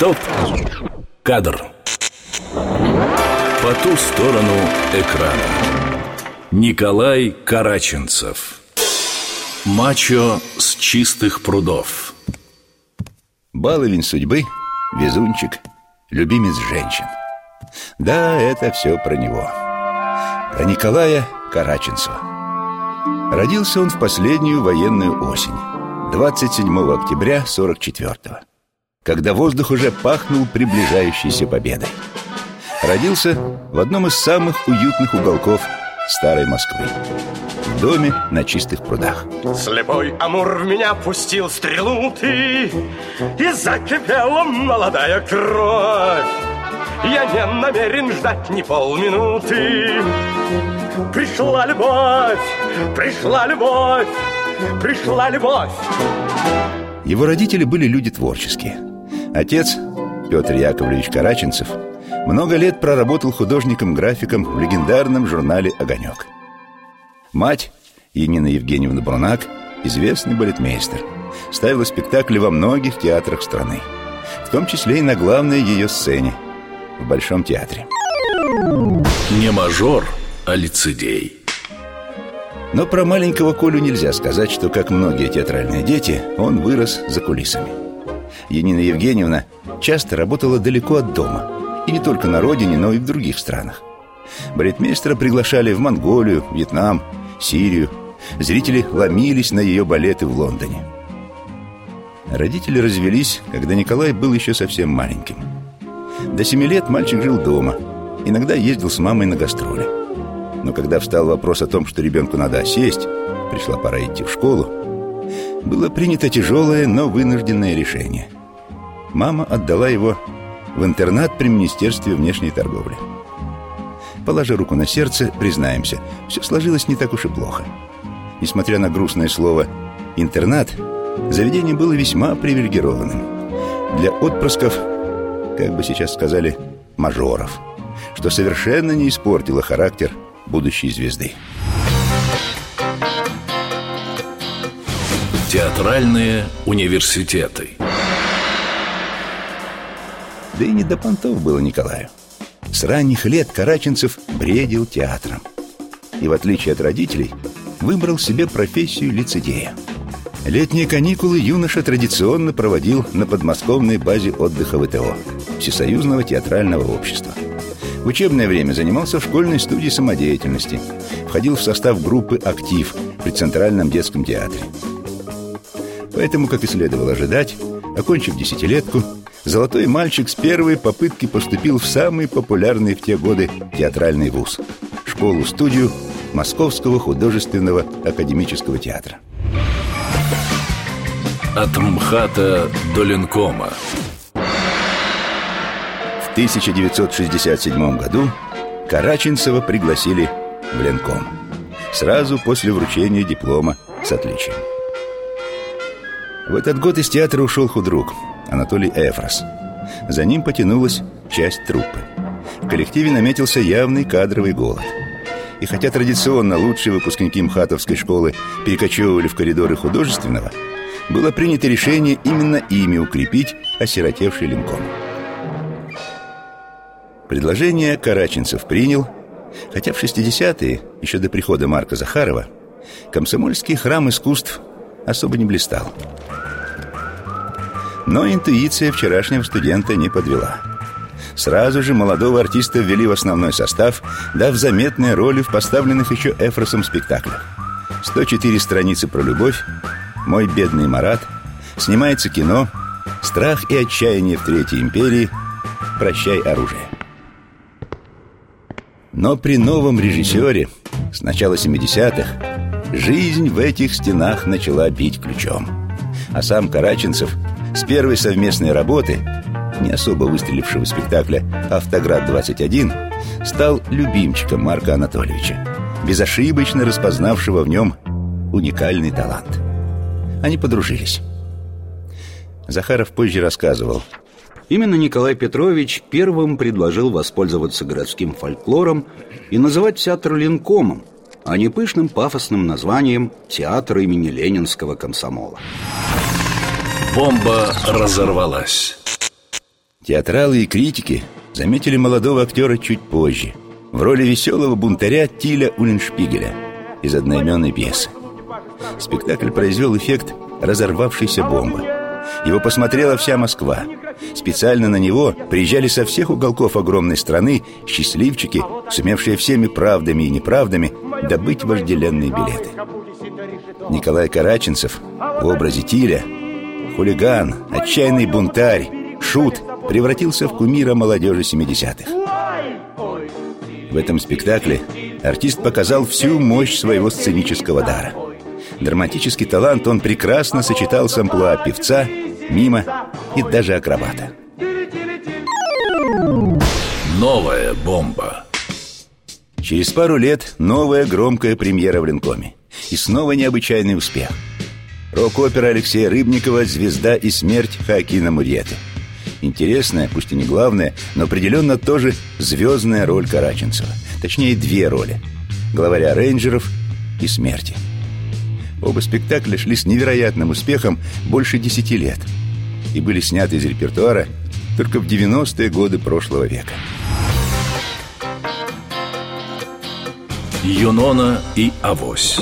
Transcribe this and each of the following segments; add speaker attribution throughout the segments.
Speaker 1: Стоп! Кадр. По ту сторону экрана. Николай Караченцев. Мачо с чистых прудов.
Speaker 2: Баловень судьбы, везунчик, любимец женщин. Да, это все про него. Про Николая Караченцева. Родился он в последнюю военную осень, 27 октября 44-го, когда воздух уже пахнул приближающейся победой. Родился в одном из самых уютных уголков старой Москвы. В доме на чистых прудах.
Speaker 3: Слепой Амур в меня пустил стрелу ты, И закипела молодая кровь. Я не намерен ждать ни полминуты. Пришла любовь, пришла любовь, пришла любовь.
Speaker 2: Его родители были люди творческие. Отец, Петр Яковлевич Караченцев, много лет проработал художником-графиком в легендарном журнале «Огонек». Мать, Енина Евгеньевна Брунак, известный балетмейстер, ставила спектакли во многих театрах страны, в том числе и на главной ее сцене – в Большом театре.
Speaker 1: Не мажор, а лицедей.
Speaker 2: Но про маленького Колю нельзя сказать, что, как многие театральные дети, он вырос за кулисами. Енина Евгеньевна часто работала далеко от дома. И не только на родине, но и в других странах. Балетмейстера приглашали в Монголию, Вьетнам, Сирию. Зрители ломились на ее балеты в Лондоне. Родители развелись, когда Николай был еще совсем маленьким. До семи лет мальчик жил дома. Иногда ездил с мамой на гастроли. Но когда встал вопрос о том, что ребенку надо сесть, пришла пора идти в школу, было принято тяжелое, но вынужденное решение. Мама отдала его в интернат при Министерстве внешней торговли. Положа руку на сердце, признаемся, все сложилось не так уж и плохо. Несмотря на грустное слово «интернат», заведение было весьма привилегированным. Для отпрысков как бы сейчас сказали, мажоров, что совершенно не испортило характер будущей звезды.
Speaker 1: Театральные университеты
Speaker 2: Да и не до понтов было Николаю. С ранних лет Караченцев бредил театром. И в отличие от родителей, выбрал себе профессию лицедея – Летние каникулы юноша традиционно проводил на подмосковной базе отдыха ВТО Всесоюзного театрального общества. В учебное время занимался в школьной студии самодеятельности, входил в состав группы «Актив» при Центральном детском театре. Поэтому, как и следовало ожидать, окончив десятилетку, золотой мальчик с первой попытки поступил в самый популярный в те годы театральный вуз – школу-студию Московского художественного академического театра.
Speaker 1: От МХАТа до Ленкома.
Speaker 2: В 1967 году Караченцева пригласили в Ленком. Сразу после вручения диплома с отличием. В этот год из театра ушел худрук Анатолий Эфрос За ним потянулась часть труппы В коллективе наметился явный кадровый голод и хотя традиционно лучшие выпускники МХАТовской школы перекочевывали в коридоры художественного, было принято решение именно ими укрепить осиротевший линком. Предложение Караченцев принял, хотя в 60-е, еще до прихода Марка Захарова, комсомольский храм искусств особо не блистал. Но интуиция вчерашнего студента не подвела. Сразу же молодого артиста ввели в основной состав, дав заметные роли в поставленных еще Эфросом спектаклях. 104 страницы про любовь, «Мой бедный Марат», снимается кино «Страх и отчаяние в Третьей империи», «Прощай оружие». Но при новом режиссере с начала 70-х жизнь в этих стенах начала бить ключом. А сам Караченцев с первой совместной работы, не особо выстрелившего спектакля «Автоград-21», стал любимчиком Марка Анатольевича, безошибочно распознавшего в нем уникальный талант – они подружились. Захаров позже рассказывал.
Speaker 4: Именно Николай Петрович первым предложил воспользоваться городским фольклором и называть театр Ленкомом, а не пышным пафосным названием «Театр имени Ленинского комсомола».
Speaker 1: Бомба разорвалась.
Speaker 2: Театралы и критики заметили молодого актера чуть позже в роли веселого бунтаря Тиля Уллиншпигеля из одноименной пьесы. Спектакль произвел эффект разорвавшейся бомбы. Его посмотрела вся Москва. Специально на него приезжали со всех уголков огромной страны счастливчики, сумевшие всеми правдами и неправдами добыть вожделенные билеты. Николай Караченцев в образе Тиля, хулиган, отчаянный бунтарь, шут, превратился в кумира молодежи 70-х. В этом спектакле артист показал всю мощь своего сценического дара. Драматический талант он прекрасно сочетал с амплуа певца, мима и даже акробата.
Speaker 1: Новая бомба.
Speaker 2: Через пару лет новая громкая премьера в Ленкоме. И снова необычайный успех. Рок-опера Алексея Рыбникова «Звезда и смерть» Хакина Мурьеты. Интересная, пусть и не главная, но определенно тоже звездная роль Караченцева. Точнее, две роли. Главаря рейнджеров и смерти. Оба спектакля шли с невероятным успехом больше десяти лет и были сняты из репертуара только в 90-е годы прошлого века.
Speaker 1: Юнона и Авось.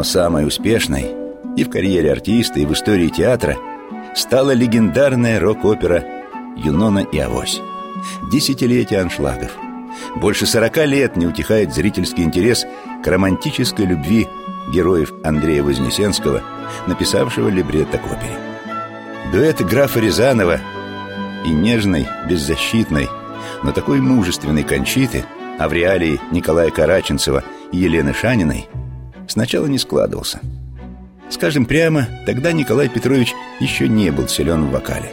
Speaker 2: Но самой успешной и в карьере артиста, и в истории театра стала легендарная рок-опера «Юнона и Авось». Десятилетие аншлагов. Больше сорока лет не утихает зрительский интерес к романтической любви героев Андрея Вознесенского, написавшего либретто к опере. Дуэт графа Рязанова и нежной, беззащитной, но такой мужественной Кончиты, а в реалии Николая Караченцева и Елены Шаниной, сначала не складывался. Скажем прямо, тогда Николай Петрович еще не был силен в вокале.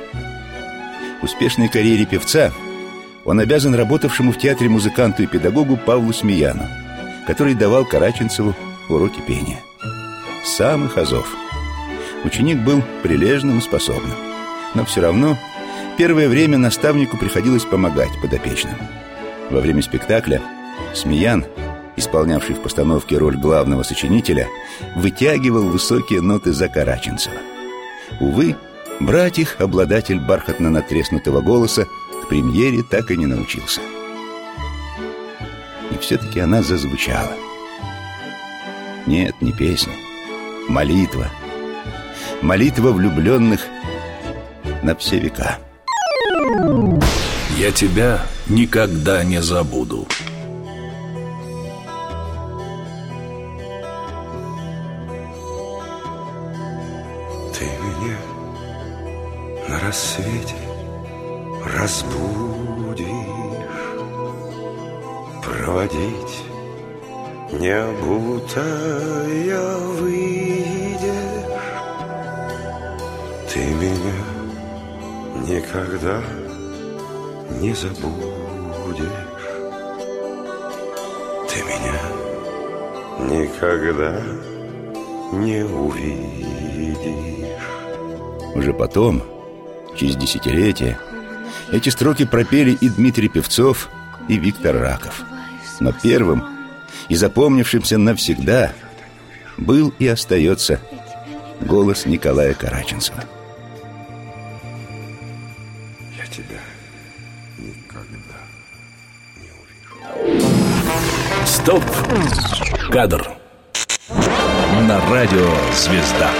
Speaker 2: Успешной карьере певца он обязан работавшему в театре музыканту и педагогу Павлу Смеяну, который давал Караченцеву уроки пения. Самых азов. Ученик был прилежным и способным, но все равно первое время наставнику приходилось помогать подопечным. Во время спектакля Смеян, исполнявший в постановке роль главного сочинителя, вытягивал высокие ноты за Караченцева. Увы, брать их обладатель бархатно натреснутого голоса к премьере так и не научился. И все-таки она зазвучала. Нет, не песня. Молитва. Молитва влюбленных на все века.
Speaker 1: Я тебя никогда не забуду.
Speaker 5: Рассвете разбудишь. Проводить не обутая выйдешь. Ты меня никогда не забудешь. Ты меня никогда не увидишь.
Speaker 2: Уже потом, через десятилетия, эти строки пропели и Дмитрий Певцов, и Виктор Раков. Но первым и запомнившимся навсегда был и остается голос Николая Караченцева.
Speaker 5: Я тебя никогда не увижу
Speaker 1: Стоп! Кадр. На радио «Звезда».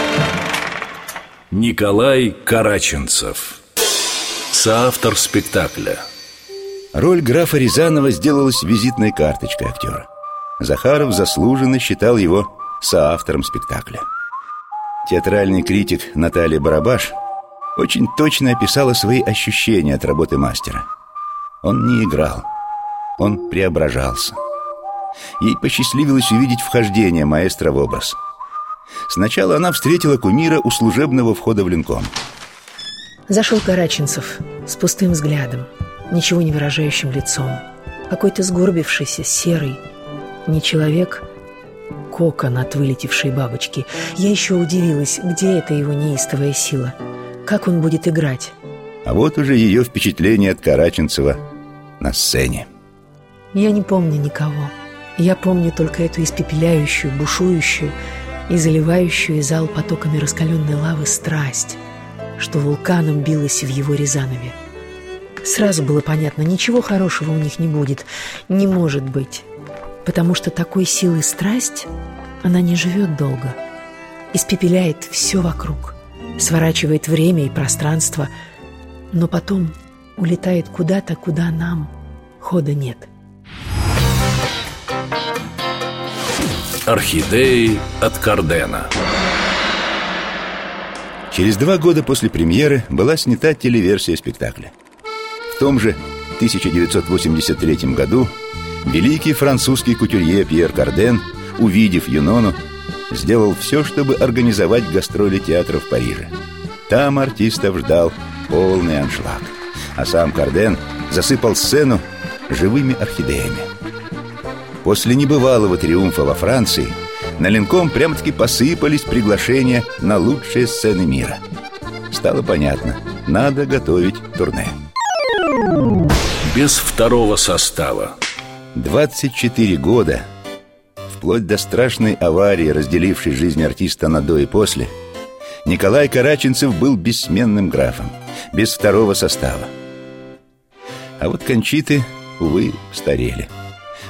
Speaker 1: Николай Караченцев. Соавтор спектакля.
Speaker 2: Роль графа Рязанова сделалась визитной карточкой актера. Захаров заслуженно считал его соавтором спектакля. Театральный критик Наталья Барабаш очень точно описала свои ощущения от работы мастера. Он не играл, он преображался. Ей посчастливилось увидеть вхождение маэстро в образ. Сначала она встретила кумира у служебного входа в Ленком.
Speaker 6: Зашел Караченцев с пустым взглядом, ничего не выражающим лицом. Какой-то сгорбившийся, серый. Не человек, кокон от вылетевшей бабочки. Я еще удивилась, где эта его неистовая сила. Как он будет играть?
Speaker 2: А вот уже ее впечатление от Караченцева на сцене.
Speaker 6: Я не помню никого. Я помню только эту испепеляющую, бушующую, и заливающую зал потоками раскаленной лавы страсть, что вулканом билась в его Рязанове. Сразу было понятно, ничего хорошего у них не будет, не может быть, потому что такой силой страсть она не живет долго, испепеляет все вокруг, сворачивает время и пространство, но потом улетает куда-то, куда нам хода нет.
Speaker 1: Орхидеи от Кардена
Speaker 2: Через два года после премьеры была снята телеверсия спектакля – в том же 1983 году великий французский кутюрье Пьер Карден, увидев Юнону, сделал все, чтобы организовать гастроли театра в Париже. Там артистов ждал полный аншлаг, а сам Карден засыпал сцену живыми орхидеями. После небывалого триумфа во Франции на Ленком прямо-таки посыпались приглашения на лучшие сцены мира. Стало понятно, надо готовить турне.
Speaker 1: Без второго состава
Speaker 2: 24 года Вплоть до страшной аварии, разделившей жизнь артиста на до и после Николай Караченцев был бессменным графом Без второго состава А вот Кончиты, увы, старели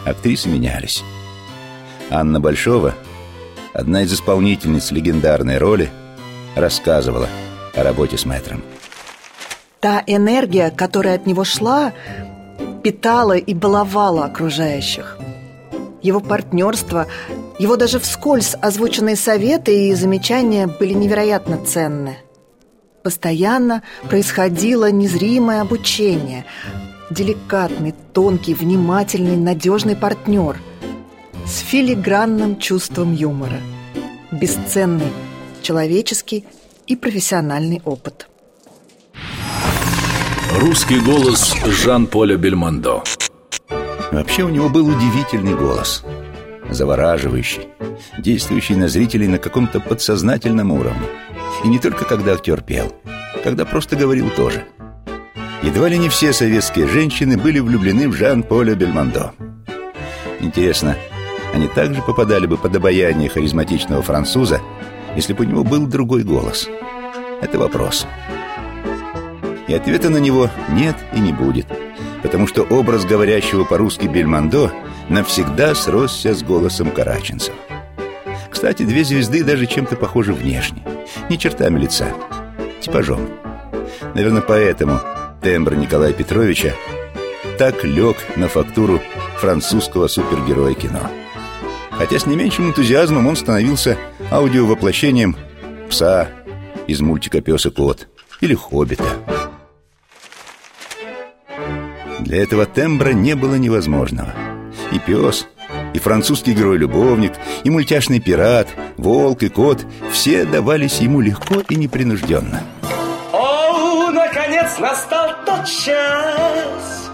Speaker 2: Актрисы менялись Анна Большова, одна из исполнительниц легендарной роли Рассказывала о работе с мэтром
Speaker 7: Та энергия, которая от него шла, питала и баловала окружающих. Его партнерство, его даже вскользь озвученные советы и замечания были невероятно ценны. Постоянно происходило незримое обучение. Деликатный, тонкий, внимательный, надежный партнер с филигранным чувством юмора. Бесценный человеческий и профессиональный опыт –
Speaker 1: Русский голос Жан-Поля Бельмондо.
Speaker 2: Вообще у него был удивительный голос. Завораживающий Действующий на зрителей на каком-то подсознательном уровне. И не только когда актер пел Когда просто говорил тоже Едва ли не все советские женщины были влюблены в Жан-Поля Бельмондо Интересно, они также попадали бы под обаяние харизматичного француза Если бы у него был другой голос Это вопрос и ответа на него нет и не будет, потому что образ говорящего по-русски Бельмондо навсегда сросся с голосом караченцев. Кстати, две звезды даже чем-то похожи внешне, не чертами лица, типажом. Наверное, поэтому тембр Николая Петровича так лег на фактуру французского супергероя кино. Хотя с не меньшим энтузиазмом он становился аудиовоплощением пса из мультика «Пес и кот» или «Хоббита». Для этого тембра не было невозможного. И пес, и французский герой-любовник, и мультяшный пират, волк и кот все давались ему легко и непринужденно.
Speaker 3: Наконец настал тот час,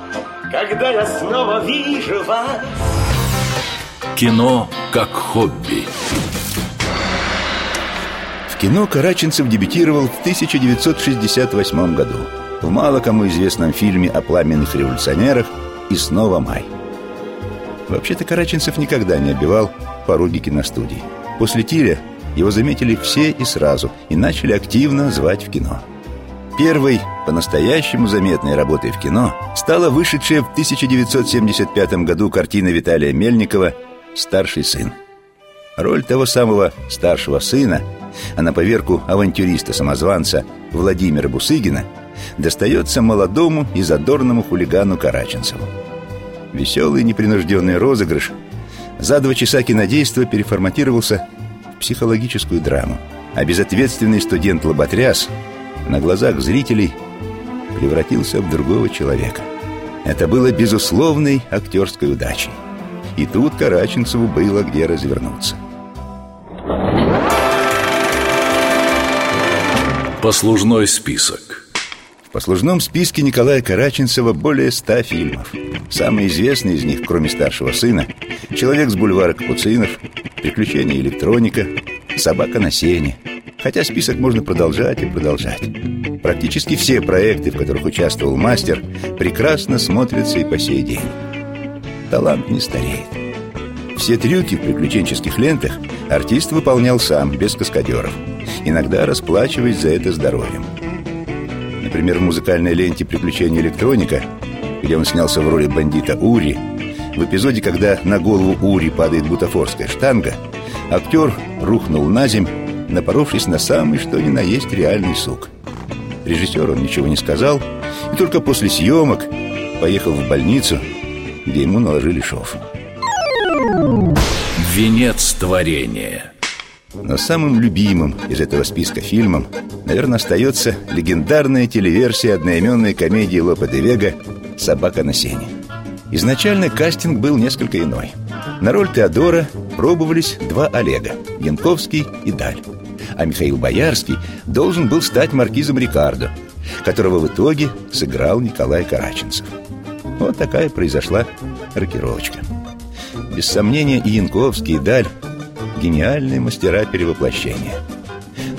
Speaker 3: когда я снова вижу вас.
Speaker 1: Кино как хобби.
Speaker 2: В кино Караченцев дебютировал в 1968 году в мало кому известном фильме о пламенных революционерах «И снова май». Вообще-то Караченцев никогда не обивал пороги киностудии. После Тиля его заметили все и сразу и начали активно звать в кино. Первой по-настоящему заметной работой в кино стала вышедшая в 1975 году картина Виталия Мельникова «Старший сын». Роль того самого старшего сына, а на поверку авантюриста-самозванца Владимира Бусыгина – достается молодому и задорному хулигану Караченцеву. Веселый непринужденный розыгрыш за два часа кинодейства переформатировался в психологическую драму, а безответственный студент-лоботряс на глазах зрителей превратился в другого человека. Это было безусловной актерской удачей. И тут Караченцеву было где развернуться.
Speaker 1: Послужной список
Speaker 2: послужном списке Николая Караченцева более ста фильмов. Самый известный из них, кроме старшего сына, «Человек с бульвара Капуцинов», «Приключения электроника», «Собака на сене». Хотя список можно продолжать и продолжать. Практически все проекты, в которых участвовал мастер, прекрасно смотрятся и по сей день. Талант не стареет. Все трюки в приключенческих лентах артист выполнял сам, без каскадеров Иногда расплачиваясь за это здоровьем Например, в музыкальной ленте «Приключения электроника» Где он снялся в роли бандита Ури В эпизоде, когда на голову Ури падает бутафорская штанга Актер рухнул на земь, напоровшись на самый что ни на есть реальный сук Режиссер он ничего не сказал И только после съемок поехал в больницу, где ему наложили шов
Speaker 1: Венец творения
Speaker 2: Но самым любимым из этого списка фильмом, наверное, остается легендарная телеверсия одноименной комедии Лопе де Вега «Собака на сене». Изначально кастинг был несколько иной. На роль Теодора пробовались два Олега – Янковский и Даль. А Михаил Боярский должен был стать маркизом Рикардо, которого в итоге сыграл Николай Караченцев. Вот такая произошла рокировочка. Без сомнения, и Янковский, и Даль – гениальные мастера перевоплощения.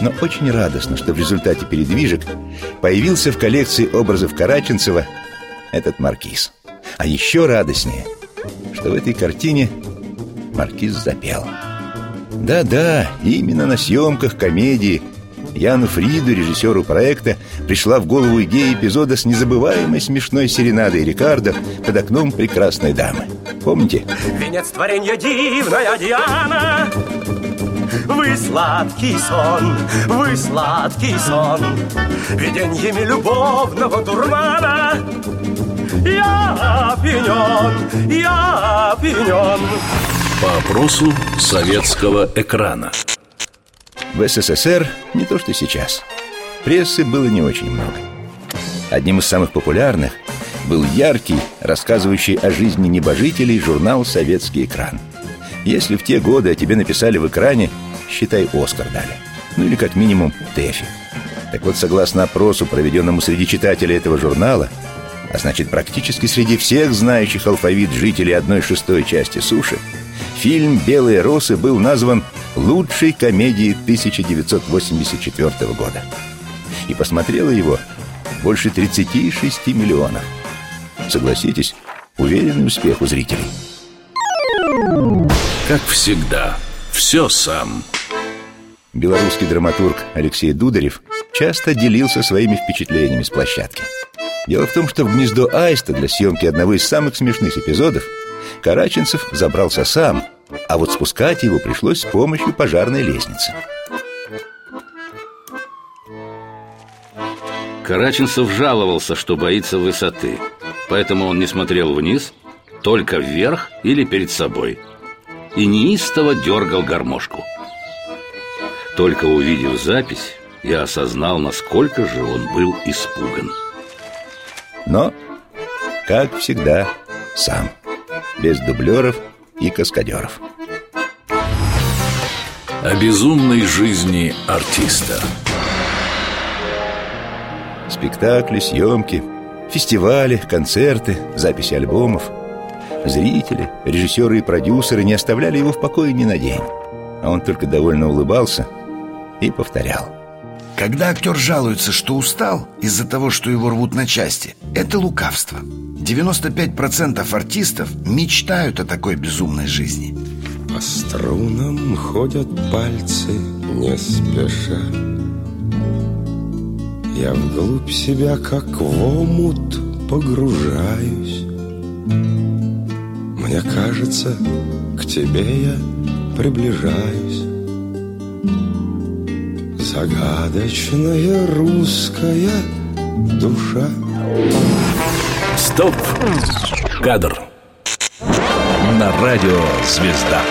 Speaker 2: Но очень радостно, что в результате передвижек появился в коллекции образов Караченцева этот маркиз. А еще радостнее, что в этой картине маркиз запел. Да-да, именно на съемках комедии Яну Фриду, режиссеру проекта, пришла в голову идея эпизода с незабываемой смешной серенадой Рикардо под окном прекрасной дамы. Помните?
Speaker 3: Венец творенья дивная Диана Вы сладкий сон, вы сладкий сон Виденьями любовного дурмана Я опьянен, я опьянен
Speaker 1: По опросу советского экрана
Speaker 2: В СССР не то что сейчас. Прессы было не очень много. Одним из самых популярных был яркий, рассказывающий о жизни небожителей журнал «Советский экран». Если в те годы о тебе написали в экране, считай, Оскар дали. Ну или как минимум ТЭФИ. Так вот, согласно опросу, проведенному среди читателей этого журнала, а значит, практически среди всех знающих алфавит жителей одной шестой части суши, фильм «Белые росы» был назван лучшей комедией 1984 года. И посмотрело его больше 36 миллионов. Согласитесь, уверенный успех у зрителей.
Speaker 1: Как всегда, все сам
Speaker 2: Белорусский драматург Алексей Дударев часто делился своими впечатлениями с площадки. Дело в том, что в гнездо Аиста для съемки одного из самых смешных эпизодов Караченцев забрался сам, а вот спускать его пришлось с помощью пожарной лестницы.
Speaker 4: Караченцев жаловался, что боится высоты. Поэтому он не смотрел вниз, только вверх или перед собой. И неистово дергал гармошку. Только увидев запись, я осознал, насколько же он был испуган.
Speaker 2: Но, как всегда, сам Без дублеров и каскадеров.
Speaker 1: О безумной жизни артиста.
Speaker 2: Спектакли, съемки, фестивали, концерты, записи альбомов. Зрители, режиссеры и продюсеры не оставляли его в покое ни на день. А он только довольно улыбался и повторял
Speaker 8: Когда актер жалуется, что устал из-за того, что его рвут на части, это лукавство. 95% артистов мечтают о такой безумной жизни.
Speaker 5: По струнам ходят пальцы не спеша Я вглубь себя, как в омут, погружаюсь Мне кажется, к тебе я приближаюсь Загадочная русская душа.
Speaker 1: Стоп! Кадр. На радио «Звезда»